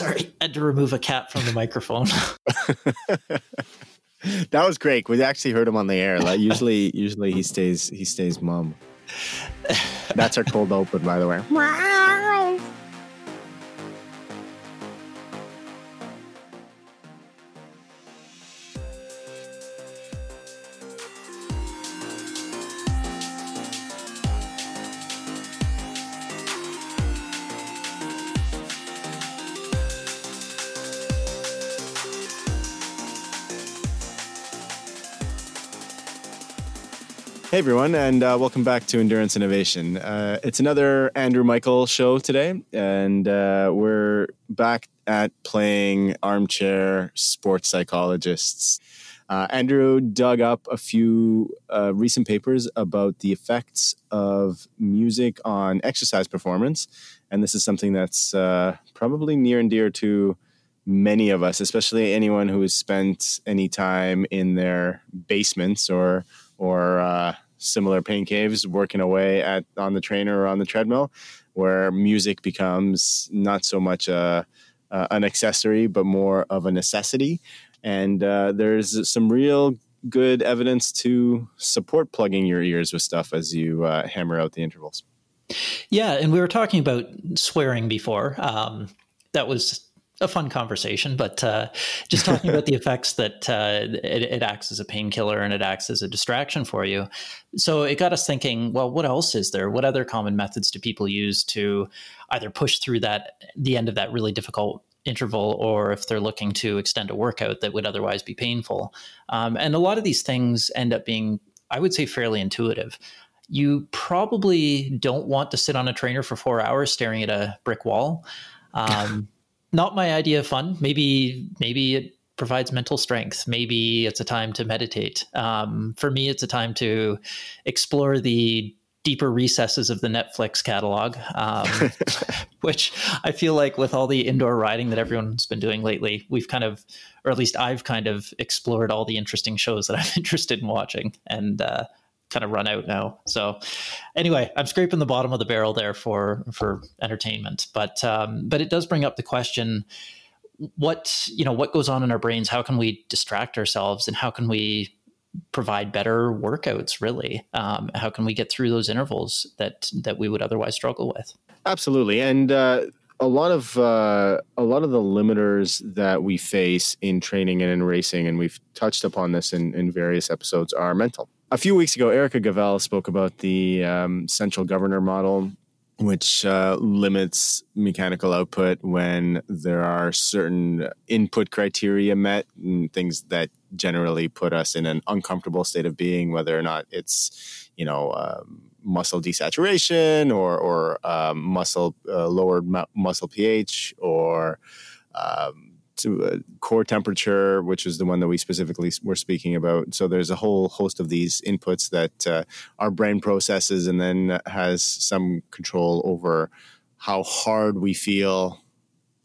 Sorry, I had to remove a cat from the microphone. that was great. We actually heard him on the air. Like usually, usually he stays he stays mum. That's our cold open, by the way. Hey, everyone, and uh, welcome back to Endurance Innovation. Uh, it's another Andrew Michael show today, and uh, we're back at playing armchair sports psychologists. Uh, Andrew dug up a few uh, recent papers about the effects of music on exercise performance, and this is something that's uh, probably near and dear to many of us, especially anyone who has spent any time in their basements or or uh, similar pain caves working away at on the trainer or on the treadmill, where music becomes not so much a, an accessory but more of a necessity. And uh, there's some real good evidence to support plugging your ears with stuff as you uh, hammer out the intervals. Yeah, and we were talking about swearing before. Um, that was a fun conversation, but uh, just talking about the effects that uh, it, it, acts as a painkiller and it acts as a distraction for you. So it got us thinking, well, what else is there? What other common methods do people use to either push through that the end of that really difficult interval, or if they're looking to extend a workout that would otherwise be painful? Um, and a lot of these things end up being, I would say, fairly intuitive you probably don't want to sit on a trainer for four hours staring at a brick wall. Um, not my idea of fun. Maybe maybe it provides mental strength. Maybe it's a time to meditate. Um, for me, it's a time to explore the deeper recesses of the Netflix catalog, um, which I feel like with all the indoor riding that everyone's been doing lately, we've kind of, or at least I've kind of explored all the interesting shows that I'm interested in watching. And uh, kind of run out now. So anyway, I'm scraping the bottom of the barrel there for for entertainment, but um, but it does bring up the question what you know what goes on in our brains? How can we distract ourselves and how can we provide better workouts really? Um, how can we get through those intervals that that we would otherwise struggle with? Absolutely. And uh, a lot of uh, a lot of the limiters that we face in training and in racing and we've touched upon this in, in various episodes are mental a few weeks ago, Erica Gavel spoke about the um, central governor model, which uh, limits mechanical output when there are certain input criteria met and things that generally put us in an uncomfortable state of being, whether or not it's, you know, um, muscle desaturation or, or um, muscle uh, lowered mu- muscle pH or um, core temperature, which is the one that we specifically were speaking about. So there's a whole host of these inputs that uh, our brain processes and then has some control over how hard we feel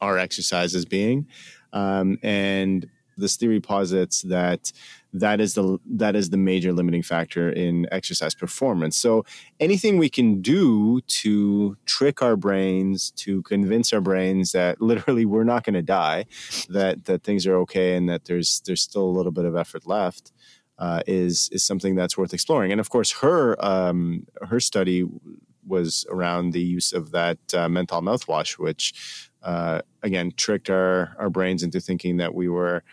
our exercise is being. Um, and this theory posits that that is the that is the major limiting factor in exercise performance. So anything we can do to trick our brains, to convince our brains that literally we're not going to die, that that things are okay, and that there's there's still a little bit of effort left, uh, is is something that's worth exploring. And of course, her um, her study was around the use of that uh, menthol mouthwash, which uh, again tricked our our brains into thinking that we were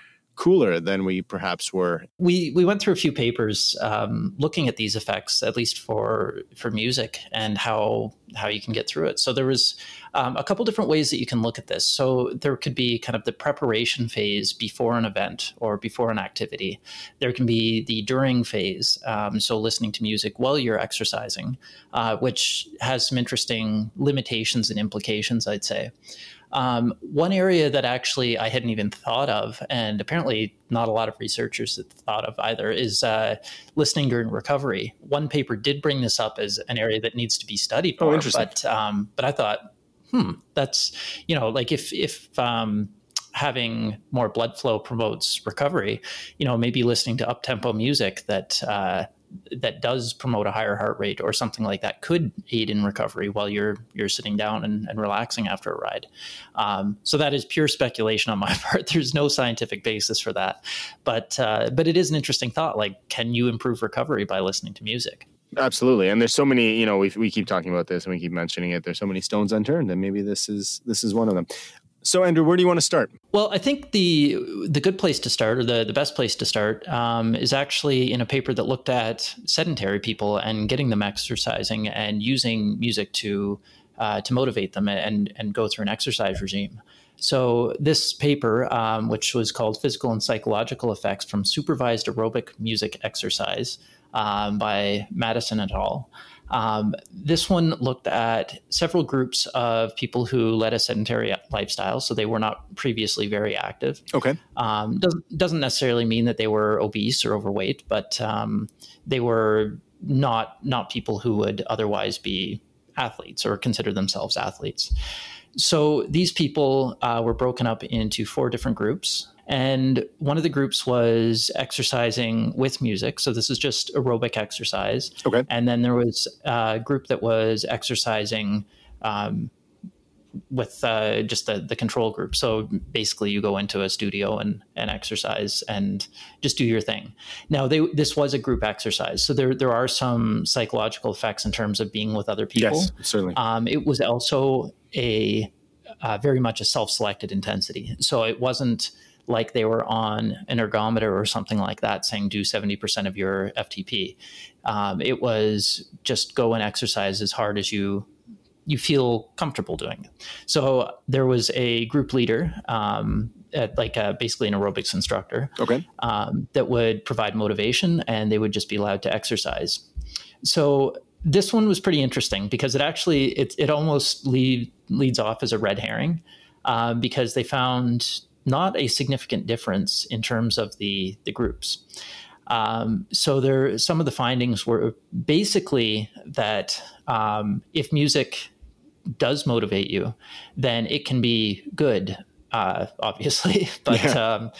cooler than we perhaps were. We we went through a few papers um, looking at these effects, at least for for music and how how you can get through it. So there was um, a couple different ways that you can look at this. So there could be kind of the preparation phase before an event or before an activity. There can be the during phase, um, so listening to music while you're exercising, uh, which has some interesting limitations and implications, I'd say. Um, one area that actually I hadn't even thought of, and apparently not a lot of researchers have thought of either, is uh, listening during recovery. One paper did bring this up as an area that needs to be studied oh, more, oh, but um, but I thought, hmm, that's you know, like if if um, having more blood flow promotes recovery, you know, maybe listening to up tempo music that uh, that does promote a higher heart rate or something like that could aid in recovery while you're you're sitting down and, and relaxing after a ride. Um, so that is pure speculation on my part. There's no scientific basis for that, but uh, but it is an interesting thought. Like, can you improve recovery by listening to music? Absolutely, and there's so many. You know, we we keep talking about this and we keep mentioning it. There's so many stones unturned, and maybe this is this is one of them. So, Andrew, where do you want to start? Well, I think the the good place to start, or the, the best place to start, um, is actually in a paper that looked at sedentary people and getting them exercising and using music to uh, to motivate them and and go through an exercise regime. So this paper, um, which was called "Physical and Psychological Effects from Supervised Aerobic Music Exercise" um, by Madison et al. Um, this one looked at several groups of people who led a sedentary lifestyle, so they were not previously very active. Okay. Um, doesn't doesn't necessarily mean that they were obese or overweight, but um, they were not not people who would otherwise be athletes or consider themselves athletes. So these people uh, were broken up into four different groups. And one of the groups was exercising with music. So this is just aerobic exercise. Okay. And then there was a group that was exercising um, with uh, just the, the control group. So basically, you go into a studio and, and exercise and just do your thing. Now, they, this was a group exercise. So there, there are some psychological effects in terms of being with other people. Yes, certainly. Um, it was also a uh, very much a self selected intensity. So it wasn't like they were on an ergometer or something like that saying do 70% of your FTP. Um, it was just go and exercise as hard as you you feel comfortable doing. So there was a group leader, um, at like a, basically an aerobics instructor, okay, um, that would provide motivation, and they would just be allowed to exercise. So this one was pretty interesting because it actually it it almost lead, leads off as a red herring uh, because they found not a significant difference in terms of the the groups. Um, so there, some of the findings were basically that um, if music does motivate you, then it can be good, uh, obviously, but yeah. um,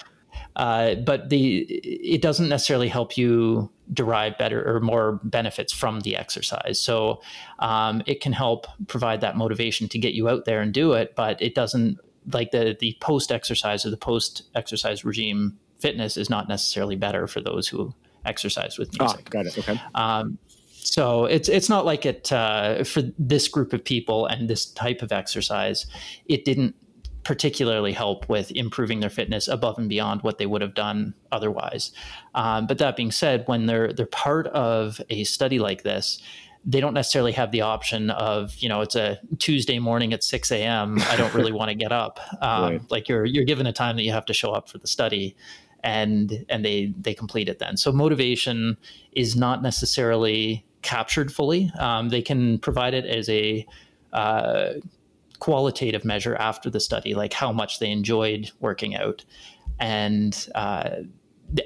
uh, but the it doesn't necessarily help you derive better or more benefits from the exercise. So um, it can help provide that motivation to get you out there and do it, but it doesn't like the the post exercise or the post exercise regime fitness is not necessarily better for those who exercise with ah, music. Oh, got it. Okay. Um, so it's it's not like it uh, for this group of people and this type of exercise. It didn't particularly help with improving their fitness above and beyond what they would have done otherwise. Um, but that being said, when they're they're part of a study like this, they don't necessarily have the option of you know it's a Tuesday morning at 6 a.m. I don't really want to get up. Um, right. Like you're you're given a time that you have to show up for the study, and and they they complete it then. So motivation is not necessarily captured fully. Um, they can provide it as a uh, qualitative measure after the study, like how much they enjoyed working out, and uh,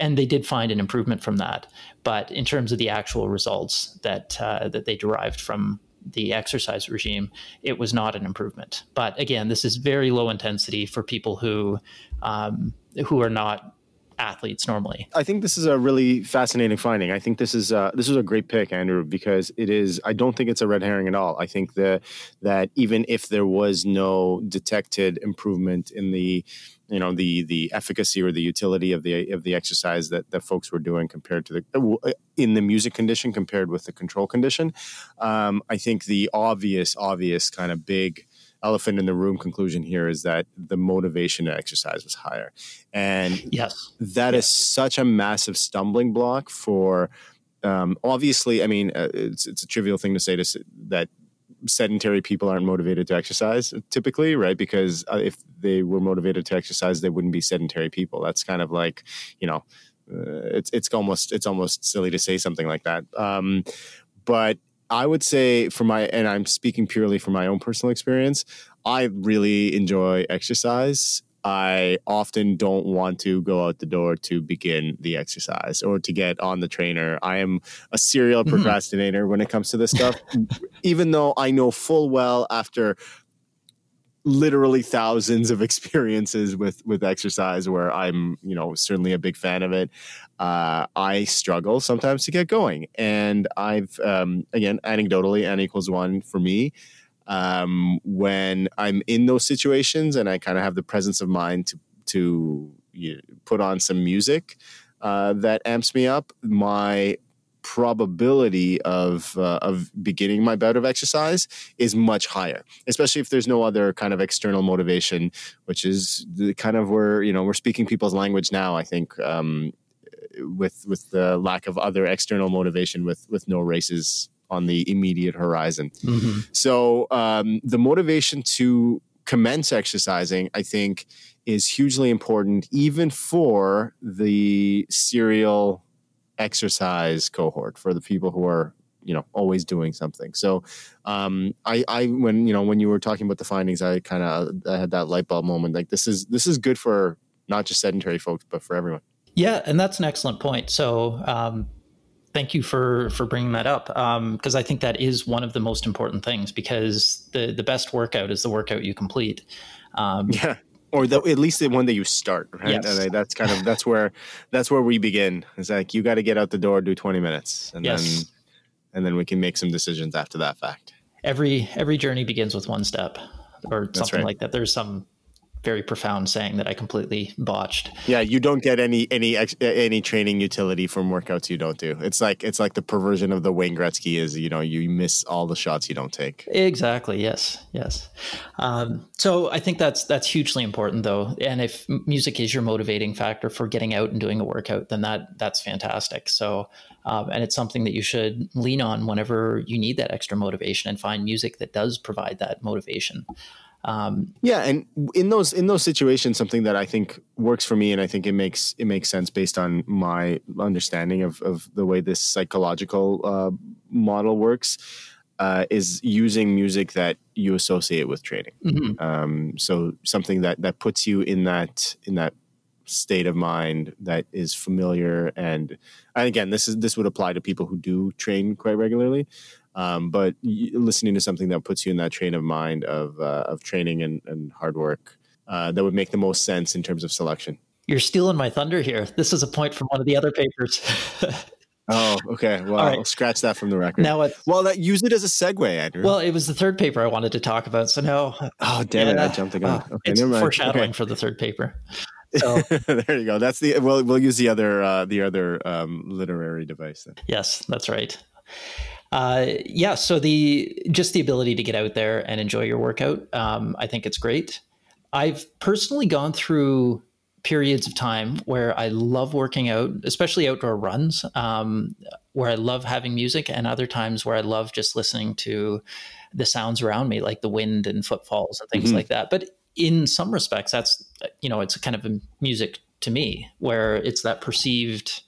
and they did find an improvement from that. But in terms of the actual results that uh, that they derived from the exercise regime, it was not an improvement. But again, this is very low intensity for people who um, who are not athletes normally. I think this is a really fascinating finding. I think this is uh, this is a great pick, Andrew, because it is. I don't think it's a red herring at all. I think that that even if there was no detected improvement in the you know the the efficacy or the utility of the of the exercise that that folks were doing compared to the uh, in the music condition compared with the control condition um, i think the obvious obvious kind of big elephant in the room conclusion here is that the motivation to exercise was higher and yes that yes. is such a massive stumbling block for um, obviously i mean uh, it's, it's a trivial thing to say to that sedentary people aren't motivated to exercise typically, right? Because uh, if they were motivated to exercise, they wouldn't be sedentary people. That's kind of like, you know, uh, it's it's almost it's almost silly to say something like that. Um, but I would say for my and I'm speaking purely from my own personal experience, I really enjoy exercise I often don't want to go out the door to begin the exercise or to get on the trainer. I am a serial mm-hmm. procrastinator when it comes to this stuff, even though I know full well after literally thousands of experiences with with exercise where I'm, you know, certainly a big fan of it. Uh, I struggle sometimes to get going, and I've um, again anecdotally, n equals one for me. Um, when I'm in those situations and I kind of have the presence of mind to to you know, put on some music uh, that amps me up, my probability of uh, of beginning my bout of exercise is much higher especially if there's no other kind of external motivation which is the kind of where you know we're speaking people's language now i think um, with with the lack of other external motivation with with no races on the immediate horizon mm-hmm. so um, the motivation to commence exercising i think is hugely important even for the serial exercise cohort for the people who are you know always doing something. So um i i when you know when you were talking about the findings i kind of i had that light bulb moment like this is this is good for not just sedentary folks but for everyone. Yeah and that's an excellent point. So um thank you for for bringing that up Um because um, I think that is one of the most important things because the the best workout is the workout you complete. Um, yeah, or the, at least the one that you start right yes. and that's kind of that's where that's where we begin it's like you got to get out the door do 20 minutes and yes. then and then we can make some decisions after that fact every every journey begins with one step or something right. like that there's some very profound saying that I completely botched. Yeah, you don't get any any any training utility from workouts you don't do. It's like it's like the perversion of the Wayne Gretzky is you know you miss all the shots you don't take. Exactly. Yes. Yes. Um, so I think that's that's hugely important though, and if music is your motivating factor for getting out and doing a workout, then that that's fantastic. So. Um, and it's something that you should lean on whenever you need that extra motivation and find music that does provide that motivation. Um, yeah, and in those in those situations, something that I think works for me, and I think it makes it makes sense based on my understanding of of the way this psychological uh, model works, uh, is using music that you associate with training. Mm-hmm. Um, so something that that puts you in that in that state of mind that is familiar and, and again this is this would apply to people who do train quite regularly um, but listening to something that puts you in that train of mind of uh, of training and, and hard work uh, that would make the most sense in terms of selection. You're stealing my thunder here. This is a point from one of the other papers. oh, okay. Well, right. I'll scratch that from the record. Now, well, that use it as a segue, Andrew. Well, it was the third paper I wanted to talk about. So now, oh damn yeah, it, I jumped the gun. Oh, okay, it's foreshadowing okay. for the third paper. So, there you go. That's the. Well, we'll use the other uh, the other um, literary device. Then. Yes, that's right uh, yeah, so the just the ability to get out there and enjoy your workout, um, I think it's great. I've personally gone through periods of time where I love working out, especially outdoor runs, um, where I love having music, and other times where I love just listening to the sounds around me, like the wind and footfalls and things mm-hmm. like that. But in some respects, that's you know, it's kind of a music to me, where it's that perceived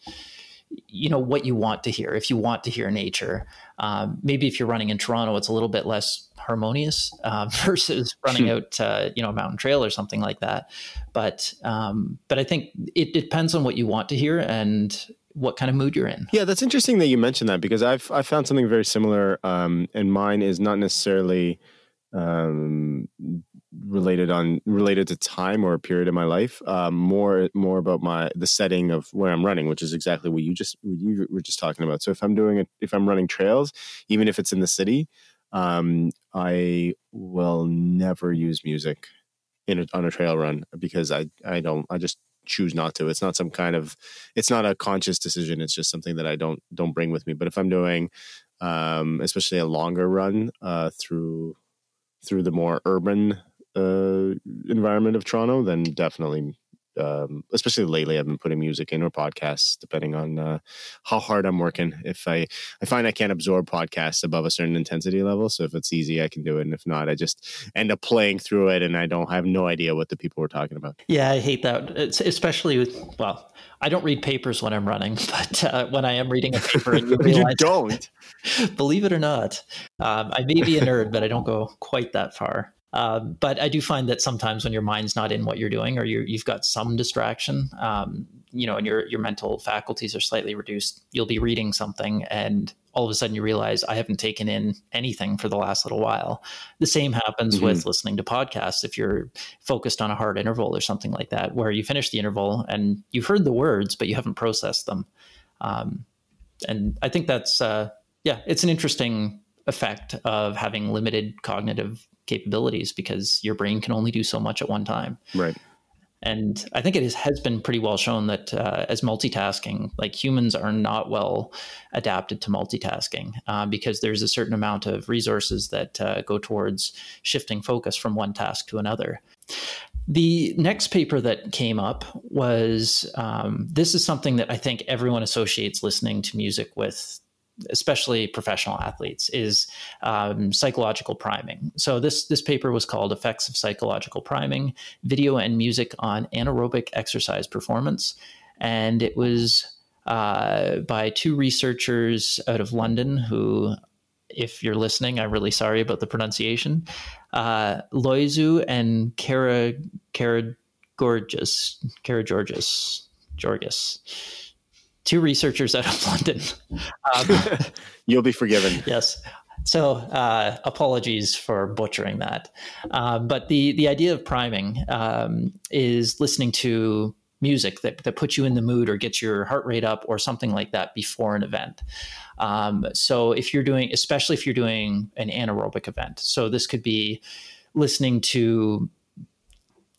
you know what you want to hear if you want to hear nature um, maybe if you're running in toronto it's a little bit less harmonious uh, versus running hmm. out uh, you know a mountain trail or something like that but um, but i think it, it depends on what you want to hear and what kind of mood you're in. Yeah, that's interesting that you mentioned that because I've I found something very similar, um, and mine is not necessarily um, related on related to time or a period of my life. Um, more more about my the setting of where I'm running, which is exactly what you just what you were just talking about. So if I'm doing it, if I'm running trails, even if it's in the city, um, I will never use music in a, on a trail run because I I don't I just choose not to. It's not some kind of it's not a conscious decision. It's just something that I don't don't bring with me. But if I'm doing um, especially a longer run uh, through through the more urban uh, environment of Toronto, then definitely, um, especially lately, I've been putting music in or podcasts, depending on uh, how hard I'm working. If I I find I can't absorb podcasts above a certain intensity level, so if it's easy, I can do it, and if not, I just end up playing through it, and I don't I have no idea what the people were talking about. Yeah, I hate that, it's, especially with well. I don't read papers when I'm running, but uh, when I am reading a paper, you, realize, you don't. believe it or not, um, I may be a nerd, but I don't go quite that far. Um, but I do find that sometimes when your mind's not in what you're doing, or you have got some distraction, um, you know, and your your mental faculties are slightly reduced, you'll be reading something, and all of a sudden you realize I haven't taken in anything for the last little while. The same happens mm-hmm. with listening to podcasts. If you're focused on a hard interval or something like that, where you finish the interval and you've heard the words, but you haven't processed them. Um, and I think that's, uh, yeah, it's an interesting effect of having limited cognitive capabilities because your brain can only do so much at one time. Right. And I think it is, has been pretty well shown that uh, as multitasking, like humans are not well adapted to multitasking uh, because there's a certain amount of resources that uh, go towards shifting focus from one task to another. The next paper that came up was um, this is something that I think everyone associates listening to music with especially professional athletes, is um, psychological priming. So this this paper was called "Effects of Psychological Priming: Video and Music on Anaerobic Exercise Performance," and it was uh, by two researchers out of London who. If you're listening, I'm really sorry about the pronunciation. Uh, Loizou and Kara Kara Gorgeous, Kara Georges, Georges two researchers out of London. Um, You'll be forgiven. Yes. So uh, apologies for butchering that. Uh, but the the idea of priming um, is listening to music that, that puts you in the mood or gets your heart rate up or something like that before an event. Um, so if you're doing, especially if you're doing an anaerobic event, so this could be listening to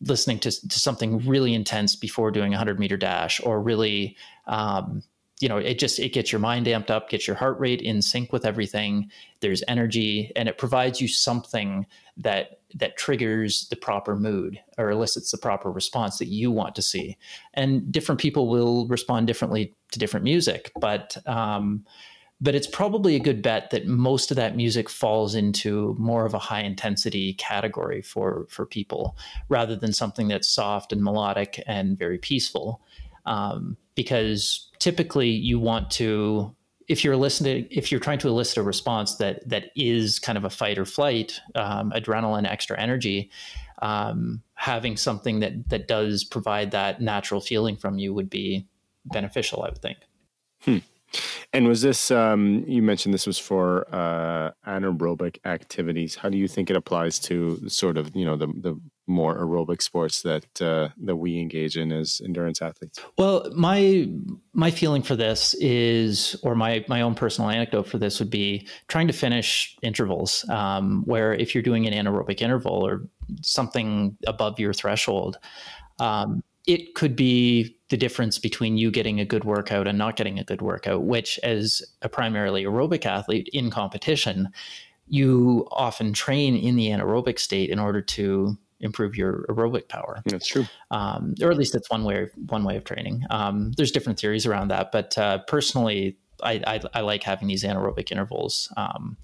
listening to, to something really intense before doing a 100 meter dash or really um, you know it just it gets your mind amped up gets your heart rate in sync with everything. There's energy and it provides you something that that triggers the proper mood or elicits the proper response that you want to see. And different people will respond differently to different music but um, but it's probably a good bet that most of that music falls into more of a high intensity category for for people rather than something that's soft and melodic and very peaceful um, because typically you want to if you're listening if you're trying to elicit a response that that is kind of a fight or flight um, adrenaline extra energy um, having something that that does provide that natural feeling from you would be beneficial i would think hmm. And was this, um, you mentioned this was for uh, anaerobic activities. How do you think it applies to sort of, you know, the, the more aerobic sports that uh, that we engage in as endurance athletes? Well, my my feeling for this is, or my my own personal anecdote for this would be trying to finish intervals. Um, where if you're doing an anaerobic interval or something above your threshold, um, it could be the difference between you getting a good workout and not getting a good workout, which, as a primarily aerobic athlete in competition, you often train in the anaerobic state in order to improve your aerobic power. That's true. Um, or at least it's one way one way of training. Um, there's different theories around that, but uh, personally, I, I, I, like having these anaerobic intervals. Um,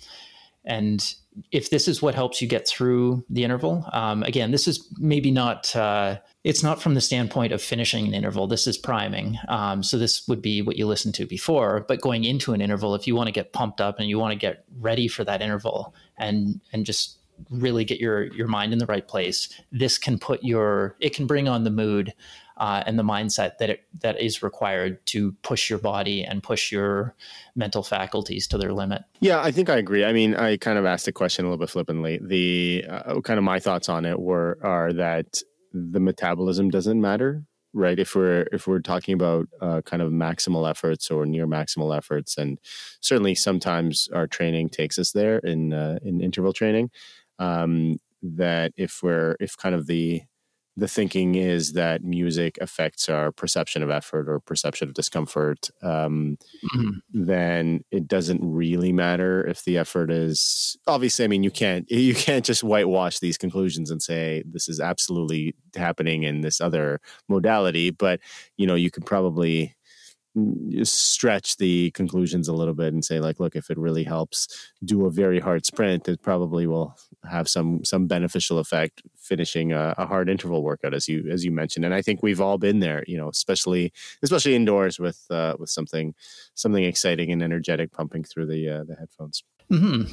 and if this is what helps you get through the interval, um, again, this is maybe not. Uh, it's not from the standpoint of finishing an interval. This is priming. Um, so this would be what you listened to before. But going into an interval, if you want to get pumped up and you want to get ready for that interval, and and just really get your your mind in the right place, this can put your it can bring on the mood uh, and the mindset that it, that is required to push your body and push your mental faculties to their limit. Yeah, I think I agree. I mean, I kind of asked the question a little bit flippantly. The uh, kind of my thoughts on it were are that the metabolism doesn't matter right if we're if we're talking about uh, kind of maximal efforts or near maximal efforts and certainly sometimes our training takes us there in uh, in interval training um, that if we're if kind of the the thinking is that music affects our perception of effort or perception of discomfort, um, mm-hmm. then it doesn't really matter if the effort is obviously. I mean, you can't you can't just whitewash these conclusions and say this is absolutely happening in this other modality, but you know you could probably stretch the conclusions a little bit and say like look if it really helps do a very hard sprint it probably will have some some beneficial effect finishing a, a, hard interval workout as you as you mentioned and i think we've all been there you know especially especially indoors with uh, with something something exciting and energetic pumping through the uh, the headphones Mm-hmm.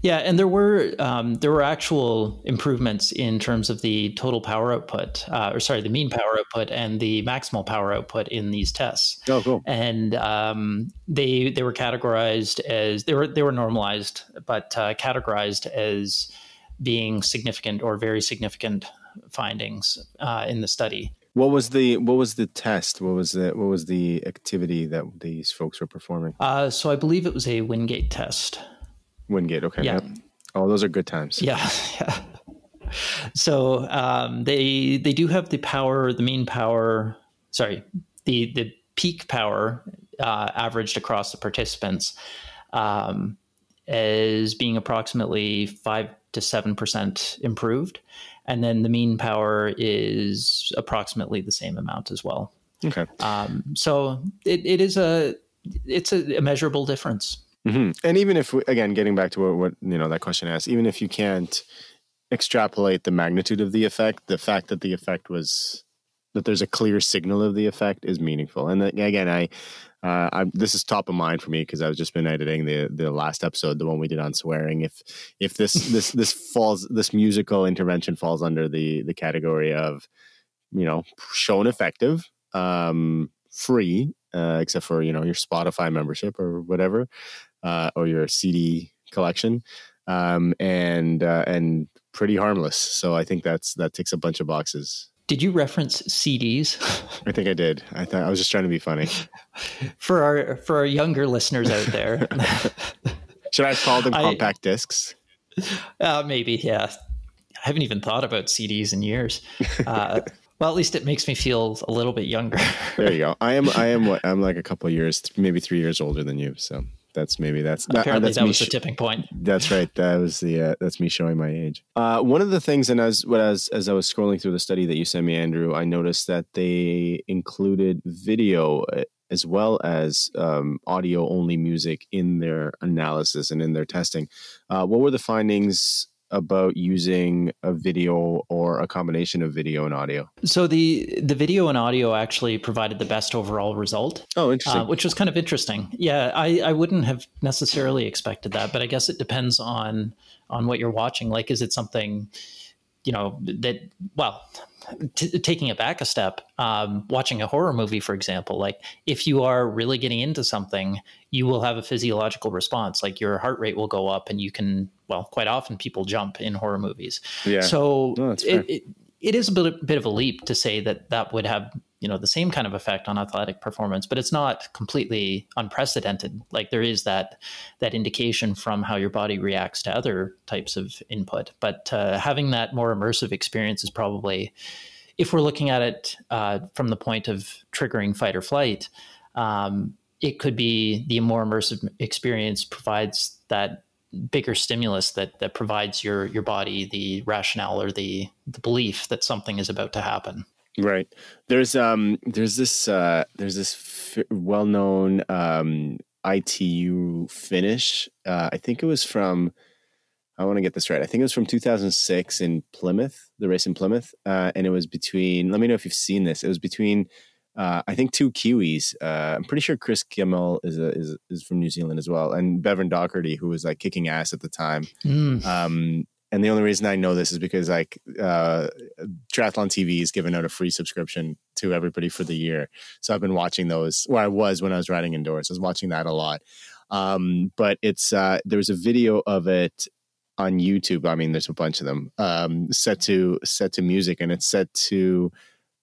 Yeah, and there were um, there were actual improvements in terms of the total power output, uh, or sorry, the mean power output and the maximal power output in these tests. Oh, cool! And um, they they were categorized as they were they were normalized, but uh, categorized as being significant or very significant findings uh, in the study. What was the what was the test? What was the what was the activity that these folks were performing? Uh, so I believe it was a Wingate test. Wingate, okay. Yeah. Yep. Oh, those are good times. Yeah, yeah. So um, they they do have the power, the mean power. Sorry, the the peak power uh, averaged across the participants um, as being approximately five to seven percent improved, and then the mean power is approximately the same amount as well. Okay. Um, so it, it is a it's a, a measurable difference. Mm-hmm. And even if, we, again, getting back to what, what you know that question asked, even if you can't extrapolate the magnitude of the effect, the fact that the effect was that there's a clear signal of the effect is meaningful. And again, I, uh, I this is top of mind for me because I've just been editing the the last episode, the one we did on swearing. If if this this this falls this musical intervention falls under the the category of you know shown effective, um, free, uh, except for you know your Spotify membership or whatever, uh, or your CD collection, um, and uh, and pretty harmless. So I think that's that ticks a bunch of boxes. Did you reference CDs? I think I did. I thought I was just trying to be funny. for our for our younger listeners out there, should I call them compact I, discs? Uh, maybe, yeah. I haven't even thought about CDs in years. Uh, well, at least it makes me feel a little bit younger. there you go. I am. I am. What I'm like a couple years, maybe three years older than you. So that's maybe that's apparently that's that was sh- the tipping point. That's right. That was the uh, that's me showing my age. Uh, one of the things, and as what as as I was scrolling through the study that you sent me, Andrew, I noticed that they included video uh, as well as um, audio only music in their analysis and in their testing. Uh, what were the findings about using a video or a combination of video and audio? So the the video and audio actually provided the best overall result. Oh, interesting. Uh, which was kind of interesting. Yeah, I, I wouldn't have necessarily expected that, but I guess it depends on on what you're watching. Like, is it something you know that well T- taking it back a step, um, watching a horror movie, for example, like if you are really getting into something, you will have a physiological response. Like your heart rate will go up, and you can, well, quite often people jump in horror movies. Yeah. So no, it, it, it is a bit, bit of a leap to say that that would have you know the same kind of effect on athletic performance but it's not completely unprecedented. Like there is that that indication from how your body reacts to other types of input. But uh, having that more immersive experience is probably if we're looking at it uh, from the point of triggering fight or flight um, it could be the more immersive experience provides that bigger stimulus that that provides your your body the rationale or the the belief that something is about to happen Right. There's um there's this uh there's this f- well-known um ITU finish. Uh I think it was from I want to get this right. I think it was from 2006 in Plymouth, the race in Plymouth, uh, and it was between. Let me know if you've seen this. It was between, uh, I think, two Kiwis. Uh, I'm pretty sure Kris Gemmell is, a, is is from New Zealand as well, and Bevan Docherty, who was like kicking ass at the time. Mm. Um, and the only reason I know this is because like uh, Triathlon TV is giving out a free subscription to everybody for the year. So I've been watching those. Where I was when I was riding indoors, I was watching that a lot. Um, but it's uh, there was a video of it on YouTube. I mean, there's a bunch of them um, set to set to music, and it's set to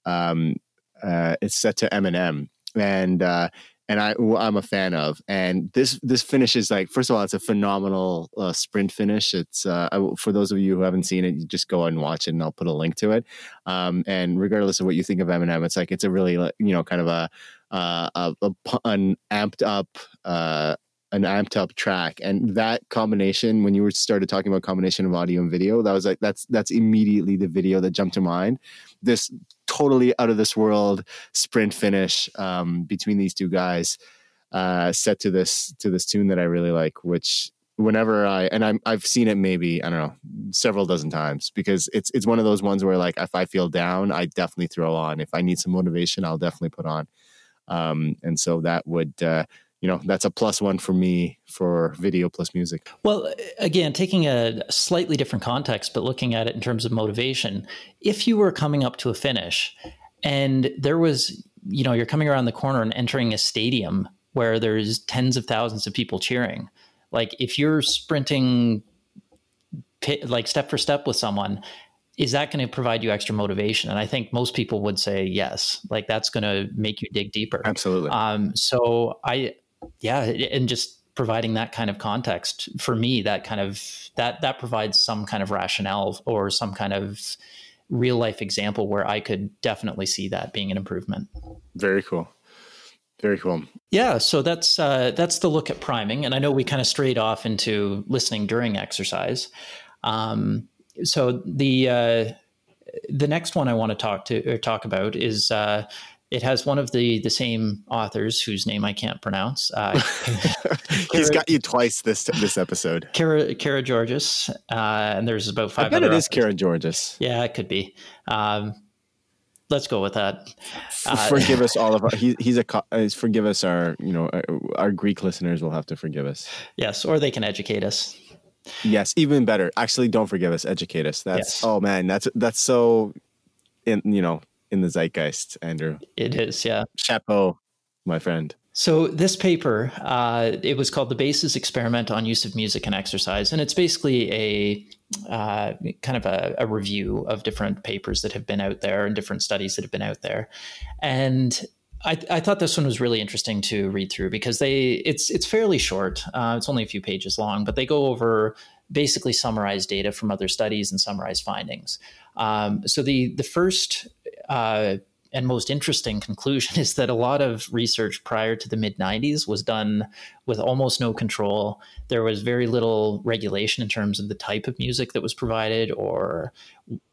um, uh, it's set to Eminem, and uh, and I I'm a fan of. And this this finish is like first of all, it's a phenomenal uh, sprint finish. It's uh, I, for those of you who haven't seen it, you just go and watch it, and I'll put a link to it. Um, and regardless of what you think of Eminem, it's like it's a really you know kind of a uh, a, a, an amped up uh, an amped up track and that combination when you were started talking about combination of audio and video that was like that's that's immediately the video that jumped to mind. This totally out of this world sprint finish um, between these two guys uh, set to this to this tune that i really like which whenever i and I'm, i've seen it maybe i don't know several dozen times because it's it's one of those ones where like if i feel down i definitely throw on. If i need some motivation i'll definitely put on. Um, and so that would uh, you know that's a plus one for me for video plus music. Well again taking a slightly different context but looking at it in terms of motivation if you were coming up to a finish and there was you know you're coming around the corner and entering a stadium where there's tens of thousands of people cheering like if you're sprinting like step for step with someone is that going to provide you extra motivation? And i think most people would say yes. Like that's going to make you dig deeper. Absolutely. Um, so i yeah, and just providing that kind of context for me, that kind of that that provides some kind of rationale or some kind of real life example where I could definitely see that being an improvement. Very cool. Very cool. Yeah, so that's uh, that's the look at priming, and I know we kind of strayed off into listening during exercise. Um, so the uh, the next one I want to talk to or talk about is uh, it has one of the the same authors whose name I can't pronounce. Uh, He's got you twice this this episode. Kara Kara Georges, uh, and there's about five. I bet it is Kara Georges. Yeah, it could be. Um, let's go with that. Uh, forgive us all of our. He, he's a. Uh, forgive us our. You know, our, our Greek listeners will have to forgive us. Yes, or they can educate us. Yes, even better. Actually, don't forgive us. Educate us. That's yes. oh man, that's that's so. In you know in the zeitgeist, Andrew. It is, yeah. Chapeau, my friend. So this paper, uh, it was called the Bases Experiment on Use of Music and Exercise, and it's basically a uh, kind of a, a, review of different papers that have been out there and different studies that have been out there. And I, I thought this one was really interesting to read through because they it's it's fairly short. Uh, it's only a few pages long, but they go over basically summarize data from other studies and summarize findings. Um, so the the first uh, and most interesting conclusion is that a lot of research prior to the mid 90s was done with almost no control. There was very little regulation in terms of the type of music that was provided or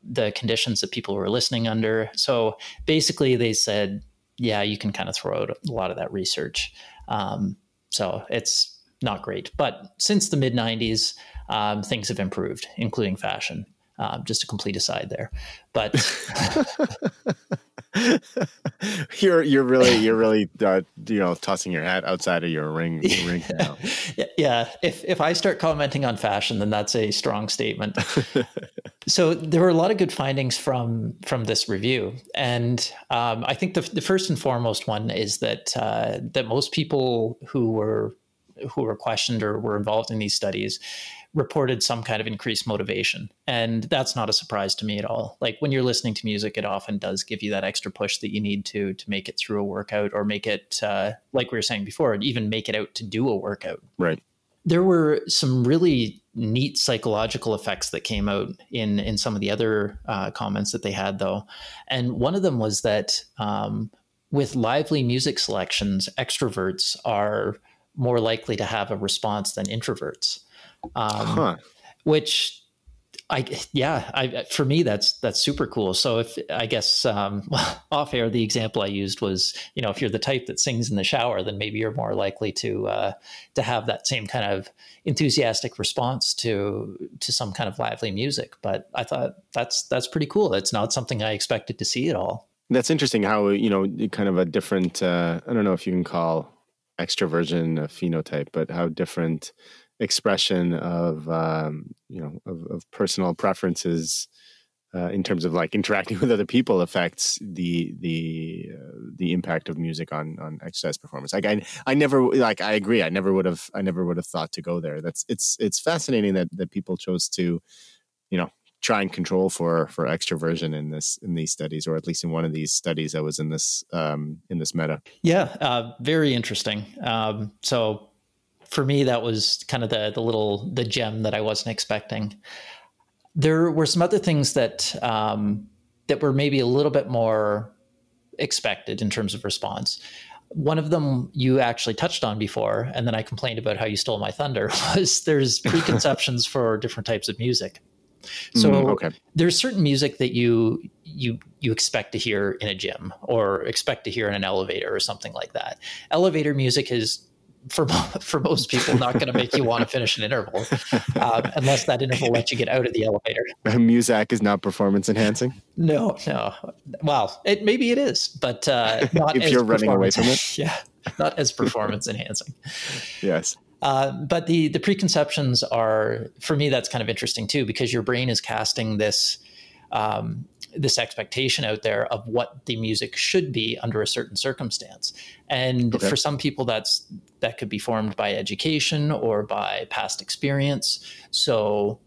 the conditions that people were listening under. So basically, they said, yeah, you can kind of throw out a lot of that research. Um, so it's not great. But since the mid 90s, um, things have improved, including fashion. Um, just a complete aside there, but you're you're really you're really uh, you know tossing your hat outside of your ring ring now. yeah, if if I start commenting on fashion, then that's a strong statement. so there were a lot of good findings from from this review, and um, I think the the first and foremost one is that uh, that most people who were who were questioned or were involved in these studies reported some kind of increased motivation. And that's not a surprise to me at all. Like when you're listening to music, it often does give you that extra push that you need to to make it through a workout or make it uh, like we were saying before, even make it out to do a workout. Right. There were some really neat psychological effects that came out in in some of the other uh, comments that they had, though, and one of them was that um, with lively music selections, extroverts are more likely to have a response than introverts um, huh. which I yeah, I for me that's that's super cool. So if I guess um, off air, the example I used was you know if you're the type that sings in the shower, then maybe you're more likely to uh, to have that same kind of enthusiastic response to to some kind of lively music. But I thought that's that's pretty cool. It's not something I expected to see at all. That's interesting. How you know kind of a different. Uh, I don't know if you can call extroversion a phenotype, but how different expression of um, you know of, of personal preferences uh, in terms of like interacting with other people affects the the uh, the impact of music on on exercise performance. Like I I never like I agree. I never would have I never would have thought to go there. That's it's it's fascinating that that people chose to you know try and control for for extroversion in this in these studies or at least in one of these studies that was in this um in this meta yeah uh, very interesting um so for me, that was kind of the the little the gem that I wasn't expecting. There were some other things that um, that were maybe a little bit more expected in terms of response. One of them you actually touched on before, and then I complained about how you stole my thunder. Was there's preconceptions for different types of music. So mm, okay. there's certain music that you you you expect to hear in a gym or expect to hear in an elevator or something like that. Elevator music is for for most people not going to make you want to finish an interval um, unless that interval lets you get out of the elevator. Muzak is not performance enhancing. No, no. Well, it maybe it is, but uh, not if you're running away from it. Yeah. not as performance enhancing. Yes. Uh, but the the preconceptions are for me that's kind of interesting too because your brain is casting this um, this expectation out there of what the music should be under a certain circumstance and okay. for some people that's that could be formed by education or by past experience so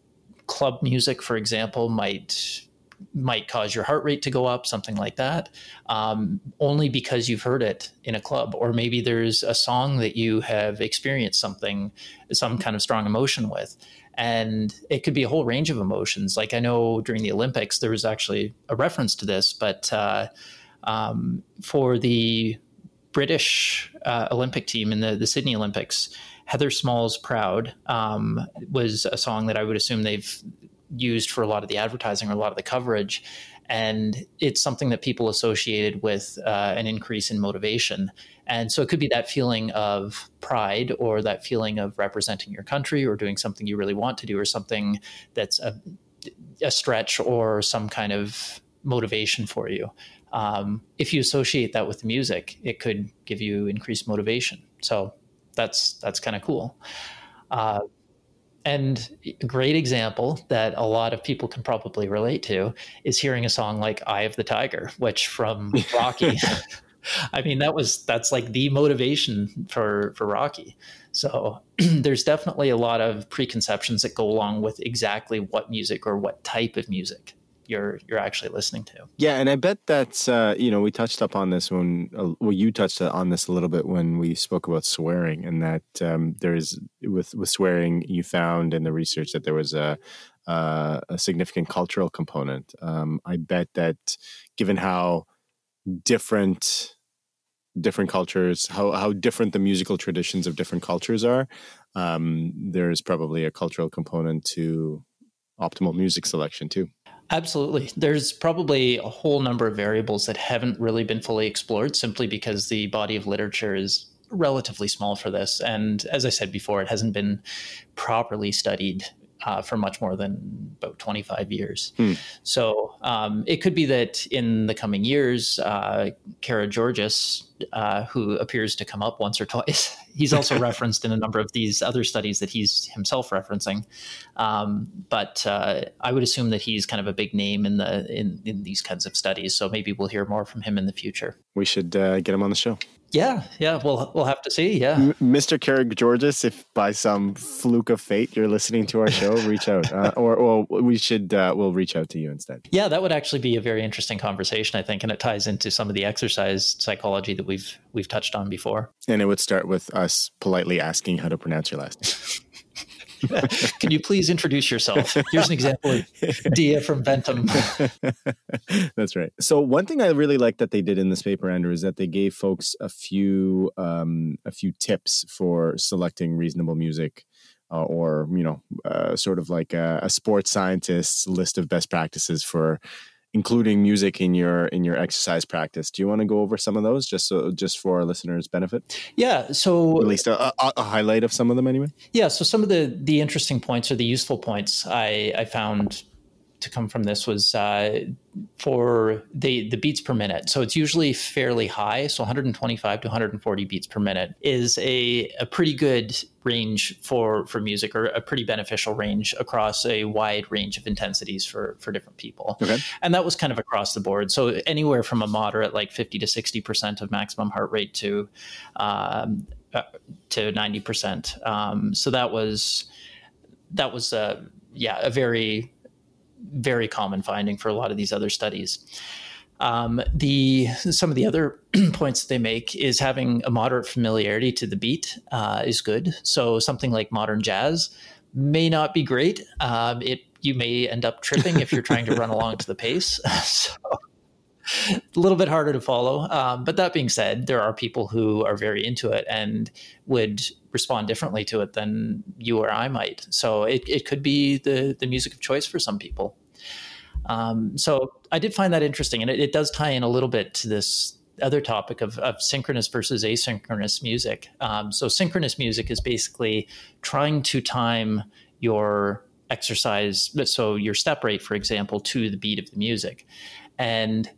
club music for example might might cause your heart rate to go up, something like that, um, only because you've heard it in a club. Or maybe there's a song that you have experienced something, some kind of strong emotion with. And it could be a whole range of emotions. Like I know during the Olympics, there was actually a reference to this, but uh, um, for the British uh, Olympic team in the, the Sydney Olympics, Heather Small's "Proud" um, was a song that I would assume they've used for a lot of the advertising or a lot of the coverage. And it's something that people associated with uh, an increase in motivation. And so it could be that feeling of pride or that feeling of representing your country or doing something you really want to do or something that's a, a stretch or some kind of motivation for you. Um, if you associate that with music, it could give you increased motivation. So that's that's kind of cool. Uh, and a great example that a lot of people can probably relate to is hearing a song like Eye of the Tiger, which from Rocky. I mean, that was that's like the motivation for for Rocky. So there's definitely a lot of preconceptions that go along with exactly what music or what type of music you're you're actually listening to. Yeah, and I bet that's uh, you know we touched up on this when uh, well you touched on this a little bit when we spoke about swearing, and that um, there is with with swearing you found in the research that there was a uh, a significant cultural component. Um, I bet that given how different different cultures how how different the musical traditions of different cultures are um, there's probably a cultural component to optimal music selection too Absolutely. There's probably a whole number of variables that haven't really been fully explored simply because the body of literature is relatively small for this. And as I said before, it hasn't been properly studied uh, for much more than about 25 years. Hmm. So um, it could be that in the coming years, uh, Karageorgis, uh, who appears to come up once or twice, he's also referenced in a number of these other studies that he's himself referencing. Um, but uh, I would assume that he's kind of a big name in the in, in these kinds of studies. So maybe we'll hear more from him in the future. We should uh, get him on the show. Yeah, yeah, we'll we'll have to see. Yeah, M- Mr. Georges, if by some fluke of fate you're listening to our show, reach out, uh, or, or we should uh, we'll reach out to you instead. Yeah, that would actually be a very interesting conversation, I think, and it ties into some of the exercise psychology that we've we've touched on before. And it would start with us politely asking how to pronounce your last name. Can you please introduce yourself? Here's an example of Dia from Ventum. That's right. So one thing I really like that they did in this paper, Andrew, is that they gave folks a few um, a few tips for selecting reasonable music. Uh, or you know, uh, sort of like a, a sports scientist's list of best practices for including music in your in your exercise practice. Do you want to go over some of those just so just for our listeners' benefit? Yeah. So at least a, a, a, highlight of some of them anyway. Yeah. So some of the the interesting points or the useful points I I found to come from this was uh, for the the beats per minute. So it's usually fairly high. So 125 to 140 beats per minute is a, a pretty good range for for music, or a pretty beneficial range across a wide range of intensities for for different people. Okay. And that was kind of across the board. So anywhere from a moderate, like 50 to 60 percent of maximum heart rate, to um, uh, to 90 percent. Um, so that was that was a yeah a very very common finding for a lot of these other studies. Um, the some of the other points that they make is having a moderate familiarity to the beat uh, is good. So something like modern jazz may not be great. Um, it you may end up tripping if you're trying to run along to the pace. so a little bit harder to follow. Um, but that being said, there are people who are very into it and would respond differently to it than you or I might. So it, it could be the, the music of choice for some people. Um, so I did find that interesting, and it, it, does tie in a little bit to this other topic of, of synchronous versus asynchronous music. Um, so synchronous music is basically trying to time your exercise, so your step rate, for example, to the beat of the music, and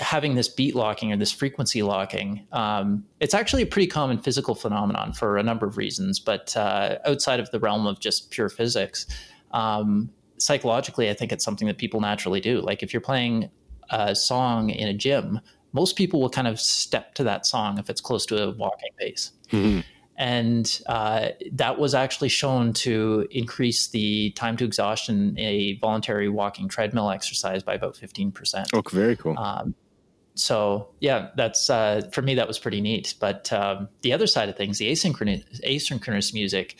having this beat locking or this frequency locking, um, it's actually a pretty common physical phenomenon for a number of reasons. But uh, outside of the realm of just pure physics, um, psychologically, I think it's something that people naturally do. Like if you're playing a song in a gym, most people will kind of step to that song if it's close to a walking pace. Mm-hmm. And uh, that was actually shown to increase the time to exhaustion in a voluntary walking treadmill exercise by about 15%. Oh, very cool. Um, so yeah, that's uh, for me that was pretty neat. But um, the other side of things, the asynchronous asynchronous music,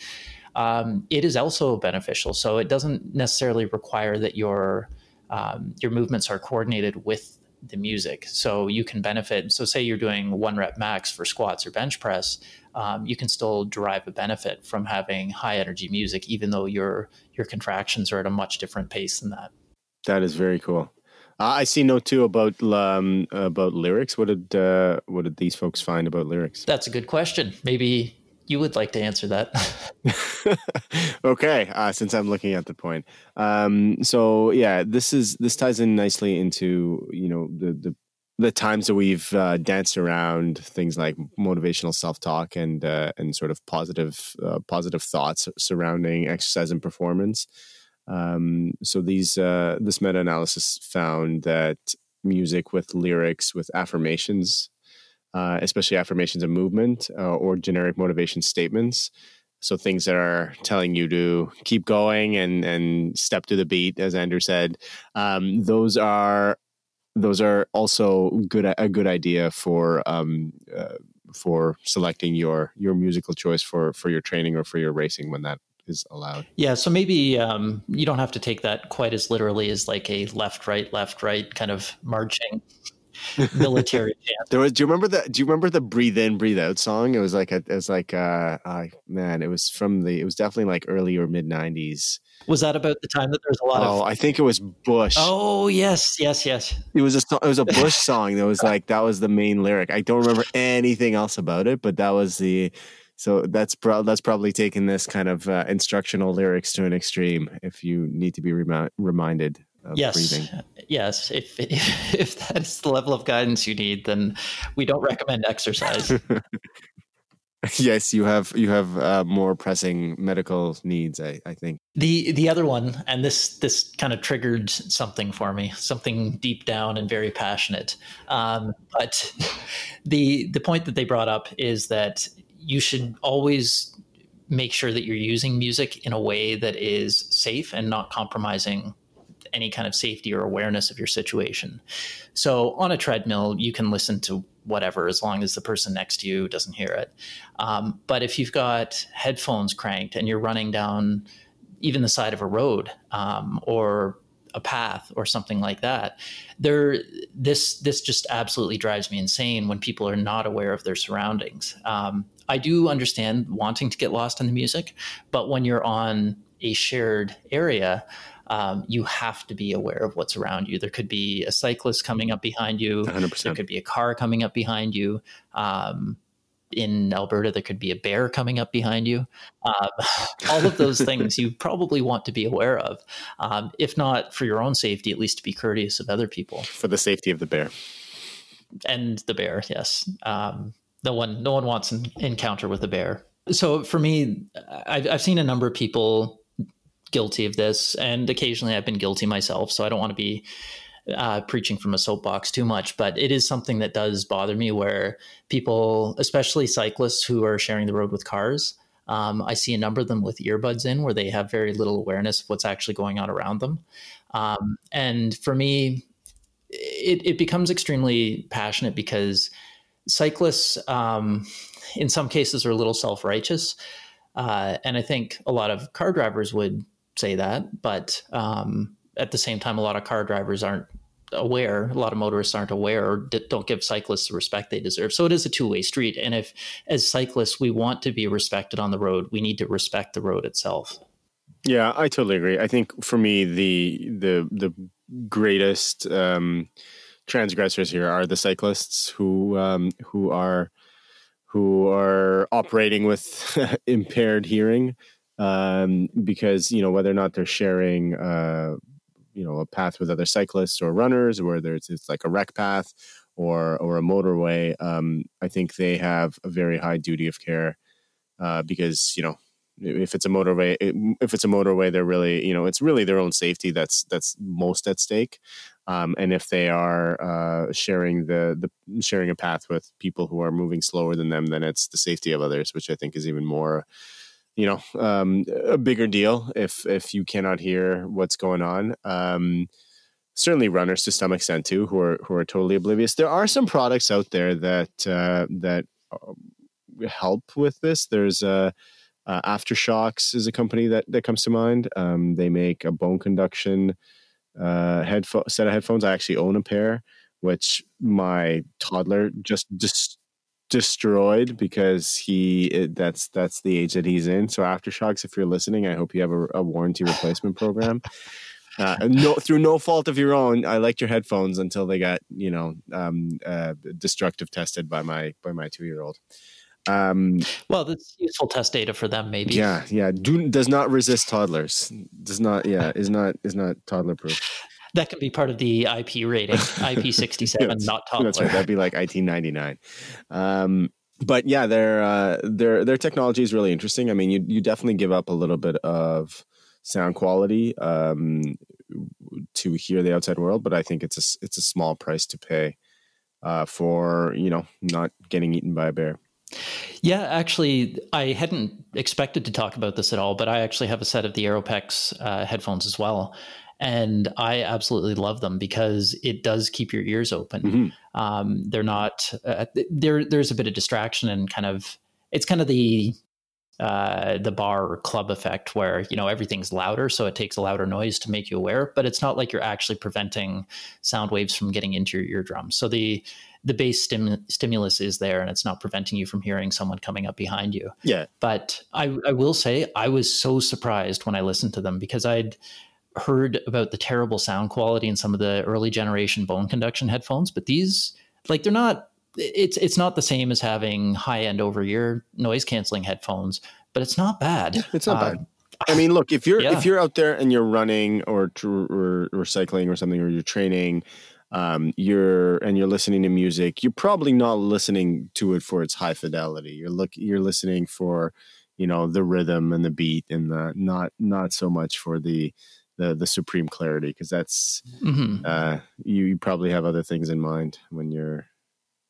um, it is also beneficial. So it doesn't necessarily require that your um, your movements are coordinated with the music. So you can benefit. So say you're doing one rep max for squats or bench press, um, you can still derive a benefit from having high energy music, even though your your contractions are at a much different pace than that. That is very cool. I see note too about um, about lyrics. What did uh, what did these folks find about lyrics? That's a good question. Maybe you would like to answer that. okay, uh, since I'm looking at the point. Um, so yeah, this is this ties in nicely into you know the the the times that we've uh, danced around things like motivational self talk and uh, and sort of positive uh, positive thoughts surrounding exercise and performance. Um, so these uh, this meta analysis found that music with lyrics with affirmations uh, especially affirmations of movement uh, or generic motivation statements. So things that are telling you to keep going and and step to the beat, as Andrew said, um, those are those are also good a good idea for um, uh, for selecting your your musical choice for for your training or for your racing when that is allowed. Yeah, so maybe um, you don't have to take that quite as literally as like a left right left right kind of marching military chant. There was. Do you remember the? Do you remember the "Breathe In, Breathe Out" song? It was like a, it was like uh, uh man, it was from the. It was definitely like early or mid '90s. Was that about the time that there was a lot of oh, of? I think it was Bush. Oh yes, yes, yes. It was a it was a Bush song that was like that was the main lyric. I don't remember anything else about it, but that was the. So that's pro- that's probably taking this kind of uh, instructional lyrics to an extreme. If you need to be remi- reminded yes. breathing. Yes. If, if, if that is the level of guidance you need, then we don't recommend exercise. yes, you have you have uh, more pressing medical needs. I, I think the the other one, and this this kind of triggered something for me, something deep down and very passionate. Um, but the the point that they brought up is that you should always make sure that you're using music in a way that is safe and not compromising any kind of safety or awareness of your situation. So on a treadmill, you can listen to whatever as long as the person next to you doesn't hear it. Um, but if you've got headphones cranked and you're running down even the side of a road um, or a path or something like that there this this just absolutely drives me insane when people are not aware of their surroundings um, i do understand wanting to get lost in the music but when you're on a shared area um, you have to be aware of what's around you. There could be a cyclist coming up behind you. 100%. There could be a car coming up behind you. Um, in Alberta, there could be a bear coming up behind you. Um, all of those things you probably want to be aware of, um, if not for your own safety, at least to be courteous of other people. For the safety of the bear and the bear, yes. Um, no one, no one wants an encounter with a bear. So for me, I've, I've seen a number of people guilty of this, and occasionally I've been guilty myself. So I don't want to be uh, preaching from a soapbox too much, but it is something that does bother me where people, especially cyclists who are sharing the road with cars, um, I see a number of them with earbuds in where they have very little awareness of what's actually going on around them. Um, and for me, it, it, becomes extremely passionate because cyclists, um, in some cases, are a little self righteous. Uh, and I think a lot of car drivers would say that, but um, at the same time, a lot of car drivers aren't aware. A lot of motorists aren't aware or d- don't give cyclists the respect they deserve. So it is a two way street. And if, as cyclists, we want to be respected on the road, we need to respect the road itself. Yeah, I totally agree. I think for me, the the the greatest um, transgressors here are the cyclists who um, who are who are operating with impaired hearing um, because you know whether or not they're sharing uh, you know a path with other cyclists or runners, or whether it's it's like a rec path or or a motorway, um, I think they have a very high duty of care uh, because you know if it's a motorway if it's a motorway they're really you know it's really their own safety that's that's most at stake um, and if they are uh, sharing the the sharing a path with people who are moving slower than them then it's the safety of others which i think is even more you know um, a bigger deal if if you cannot hear what's going on. Um, certainly runners to some extent too who are who are totally oblivious. There are some products out there that uh, that um, help with this. There's a uh, Aftershokz is a company that that comes to mind. Um, they make a bone conduction uh, headphone set of headphones. I actually own a pair, which my toddler just dis- destroyed because he it, that's that's the age that he's in. So Aftershokz, if you're listening, I hope you have a, a warranty replacement program. Uh, no, through no fault of your own, I liked your headphones until they got you know um, uh, destructive tested by my by my two year old. Um, well, that's useful test data for them, maybe. Yeah, yeah. Do, does not resist toddlers. Does not. Yeah, is not is not toddler proof. That can be part of the IP rating. IP sixty seven, not toddler. That's right. That'd be like IT ninety nine. Um, but yeah, their uh, their their technology is really interesting. I mean, you you definitely give up a little bit of sound quality um, to hear the outside world, but I think it's a it's a small price to pay uh, for you know not getting eaten by a bear. Yeah, actually, I hadn't expected to talk about this at all, but I actually have a set of the Aeropex uh, headphones as well. And I absolutely love them because it does keep your ears open. Mm-hmm. Um, they're not, uh, there, there's a bit of distraction and kind of, it's kind of the, uh, the bar or club effect where, you know, everything's louder. So it takes a louder noise to make you aware, but it's not like you're actually preventing sound waves from getting into your eardrums. So the, the base stim- stimulus is there and it's not preventing you from hearing someone coming up behind you. Yeah. But I, I will say I was so surprised when I listened to them because I'd heard about the terrible sound quality in some of the early generation bone conduction headphones, but these like they're not it's it's not the same as having high end over ear noise canceling headphones, but it's not bad. Yeah, it's not bad. I mean, look if you're yeah. if you're out there and you're running or, or or cycling or something, or you're training, um, you're and you're listening to music, you're probably not listening to it for its high fidelity. You're look you're listening for you know the rhythm and the beat and the not not so much for the the the supreme clarity because that's mm-hmm. uh, you, you probably have other things in mind when you're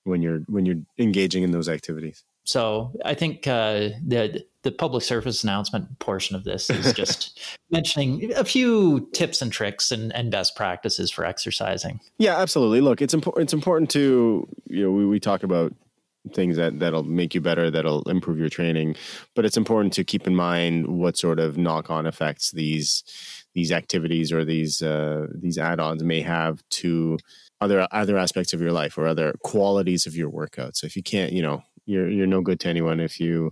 when you're when you're engaging in those activities. So I think uh, the the public service announcement portion of this is just mentioning a few tips and tricks and, and best practices for exercising. Yeah, absolutely. Look, it's important. It's important to you know we, we talk about things that that'll make you better, that'll improve your training, but it's important to keep in mind what sort of knock on effects these these activities or these uh, these add ons may have to other other aspects of your life or other qualities of your workout. So if you can't, you know, you're you're no good to anyone if you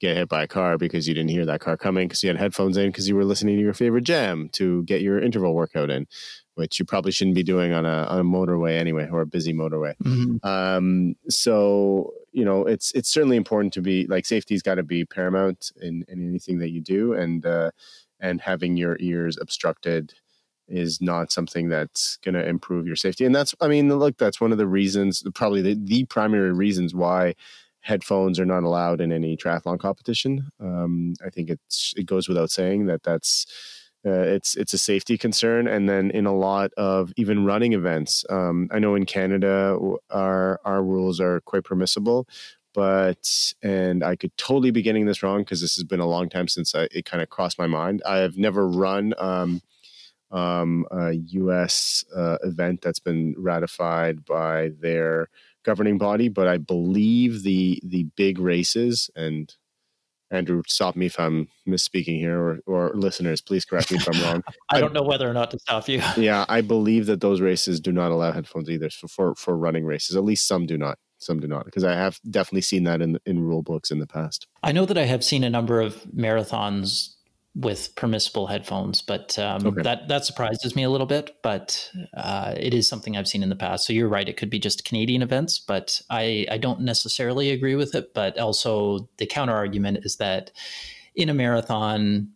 get hit by a car because you didn't hear that car coming because you had headphones in because you were listening to your favorite jam to get your interval workout in, which you probably shouldn't be doing on a on a motorway anyway or a busy motorway. Mm-hmm. Um, so you know it's it's certainly important to be like safety's got to be paramount in, in anything that you do and uh, and having your ears obstructed is not something that's going to improve your safety and that's i mean look that's one of the reasons probably the, the primary reasons why headphones are not allowed in any triathlon competition. Um, I think it's it goes without saying that that's uh, it's it's a safety concern. And then in a lot of even running events, um, I know in Canada our our rules are quite permissible, but and I could totally be getting this wrong because this has been a long time since I, it kind of crossed my mind. I have never run. Um, um, a U.S. Uh, event that's been ratified by their governing body, but I believe the the big races and Andrew, stop me if I'm misspeaking here, or, or listeners, please correct me if I'm wrong. I don't know whether or not to stop you. yeah, I believe that those races do not allow headphones either for, for, for running races. At least some do not. Some do not, because I have definitely seen that in in rule books in the past. I know that I have seen a number of marathons with permissible headphones, but um, okay. that that surprises me a little bit. But uh, it is something I've seen in the past. So you're right; it could be just Canadian events, but I I don't necessarily agree with it. But also the counter argument is that in a marathon,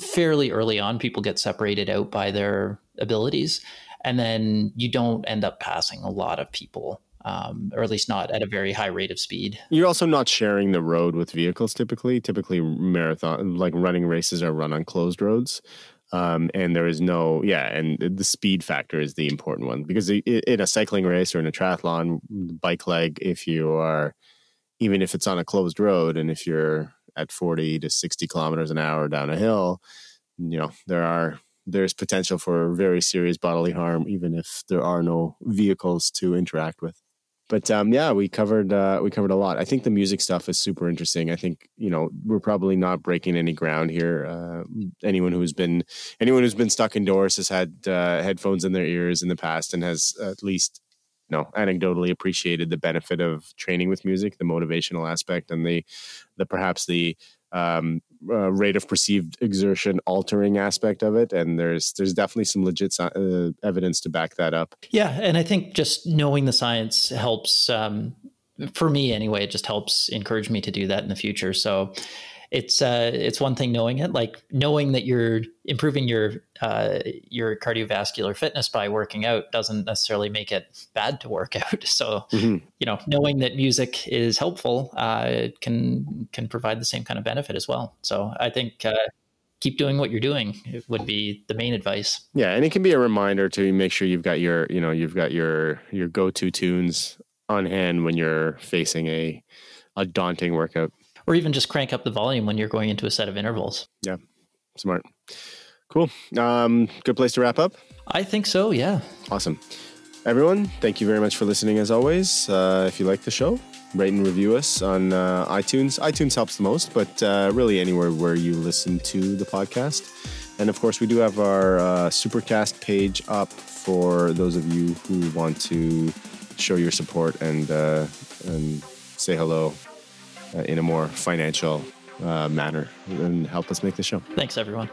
fairly early on, people get separated out by their abilities, and then you don't end up passing a lot of people. Um, or at least not at a very high rate of speed. You're also not sharing the road with vehicles typically. Typically, marathon, like running races, are run on closed roads. Um, and there is no, yeah, and the speed factor is the important one because in a cycling race or in a triathlon, bike leg, if you are, even if it's on a closed road and if you're at 40 to 60 kilometers an hour down a hill, you know, there are there's potential for very serious bodily harm, even if there are no vehicles to interact with. But um, yeah, we covered uh, we covered a lot. I think the music stuff is super interesting. I think you know we're probably not breaking any ground here. Uh, anyone who's been anyone who's been stuck indoors has had uh, headphones in their ears in the past and has at least you know anecdotally appreciated the benefit of training with music, the motivational aspect, and the the perhaps the um, uh, rate of perceived exertion altering aspect of it, and there's there's definitely some legit uh, evidence to back that up. Yeah, and I think just knowing the science helps. Um, for me, anyway, it just helps encourage me to do that in the future. So, it's uh, it's one thing knowing it, like knowing that you're improving your uh, your cardiovascular fitness by working out doesn't necessarily make it bad to work out. So mm-hmm. you know, knowing that music is helpful uh, can can provide the same kind of benefit as well. So I think. Uh, keep doing what you're doing would be the main advice yeah and it can be a reminder to make sure you've got your you know you've got your your go-to tunes on hand when you're facing a a daunting workout or even just crank up the volume when you're going into a set of intervals. Yeah, smart. Cool. Um, good place to wrap up. I think so. Yeah. Awesome. Everyone, thank you very much for listening. As always, uh, if you like the show, rate and review us on uh, iTunes. iTunes helps the most, but uh, really anywhere where you listen to the podcast. And of course, we do have our uh, Supercast page up for those of you who want to show your support and uh, and say hello in a more financial uh, manner and help us make the show. Thanks, everyone.